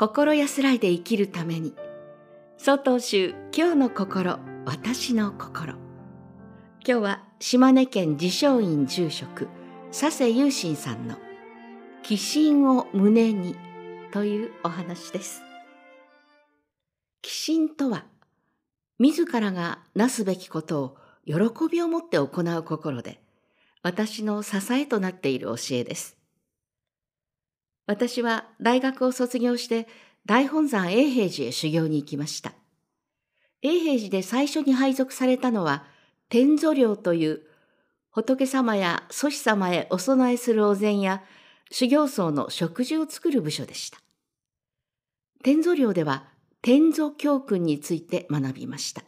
心安らいで生きるために。曹洞宗今日の心私の心。今日は島根県自称院住職佐世雄心さんの「寄進を胸に」というお話です。寄進とは自らがなすべきことを喜びを持って行う心で私の支えとなっている教えです。私は大学を卒業して大本山永平寺へ修行に行きました。永平寺で最初に配属されたのは天祖寮という仏様や祖師様へお供えするお膳や修行僧の食事を作る部署でした。天祖寮では天祖教訓について学びました。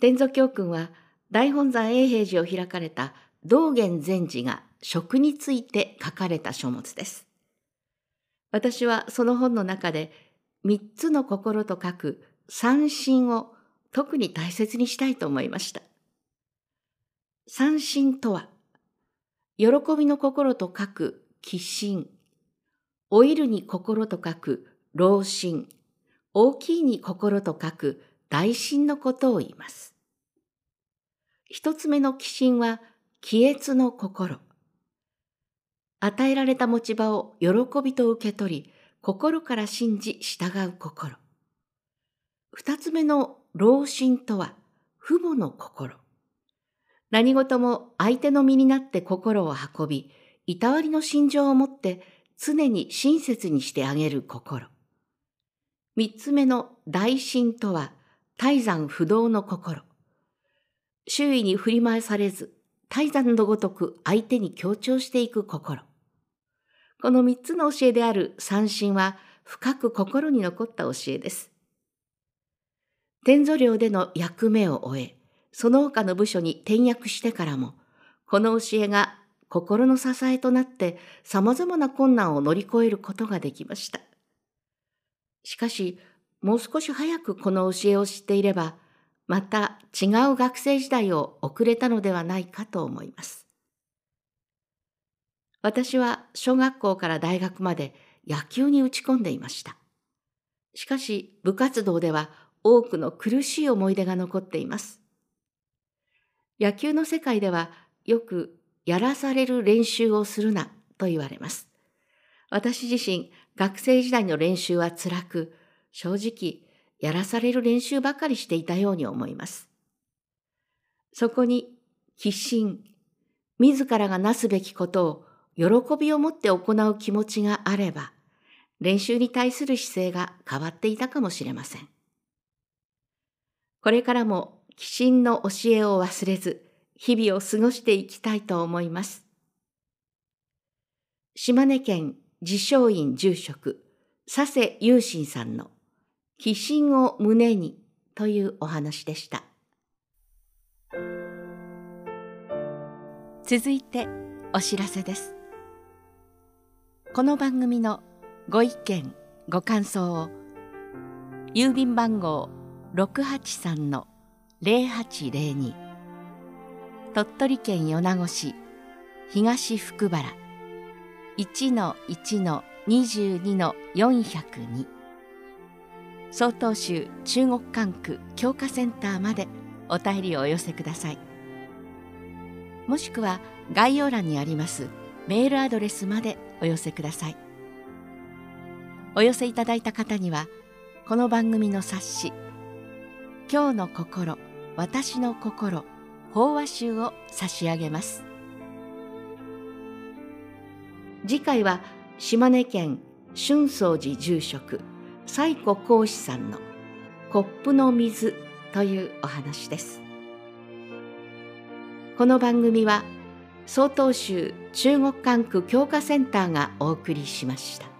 天祖教訓は大本山永平寺を開かれた道元禅師が食について書かれた書物です。私はその本の中で三つの心と書く三心を特に大切にしたいと思いました。三心とは、喜びの心と書く寄心、老いるに心と書く老心、大きいに心と書く大心のことを言います。一つ目の寄心は、気越の心。与えられた持ち場を喜びと受け取り、心から信じ従う心。二つ目の老心とは、父母の心。何事も相手の身になって心を運び、いたわりの心情を持って常に親切にしてあげる心。三つ目の大心とは、大山不動の心。周囲に振り回されず、大山のごとく相手に強調していく心。この三つの教えである三心は深く心に残った教えです。天祖寮での役目を終え、その他の部署に転役してからも、この教えが心の支えとなって様々な困難を乗り越えることができました。しかし、もう少し早くこの教えを知っていれば、また違う学生時代を送れたのではないかと思います。私は小学校から大学まで野球に打ち込んでいました。しかし部活動では多くの苦しい思い出が残っています。野球の世界ではよくやらされる練習をするなと言われます。私自身学生時代の練習は辛く、正直やらされる練習ばかりしていたように思います。そこに、必心、自らがなすべきことを喜びを持って行う気持ちがあれば、練習に対する姿勢が変わっていたかもしれません。これからも寄進の教えを忘れず、日々を過ごしていきたいと思います。島根県自称院住職、佐世雄心さんの寄進を胸にというお話でした。続いてお知らせです。この番組のご意見ご感想を郵便番号683-0802鳥取県米子市東福原。1-1-22-402曹洞宗中国管区教化センターまでお便りをお寄せください。もしくは概要欄にありますメールアドレスまでお寄せください。お寄せいただいた方にはこの番組の冊子「今日の心私の心法話集」を差し上げます。次回は島根県春宗寺住職西湖講師さんの「コップの水」というお話です。この番組は曹洞宗中国管区教化センターがお送りしました。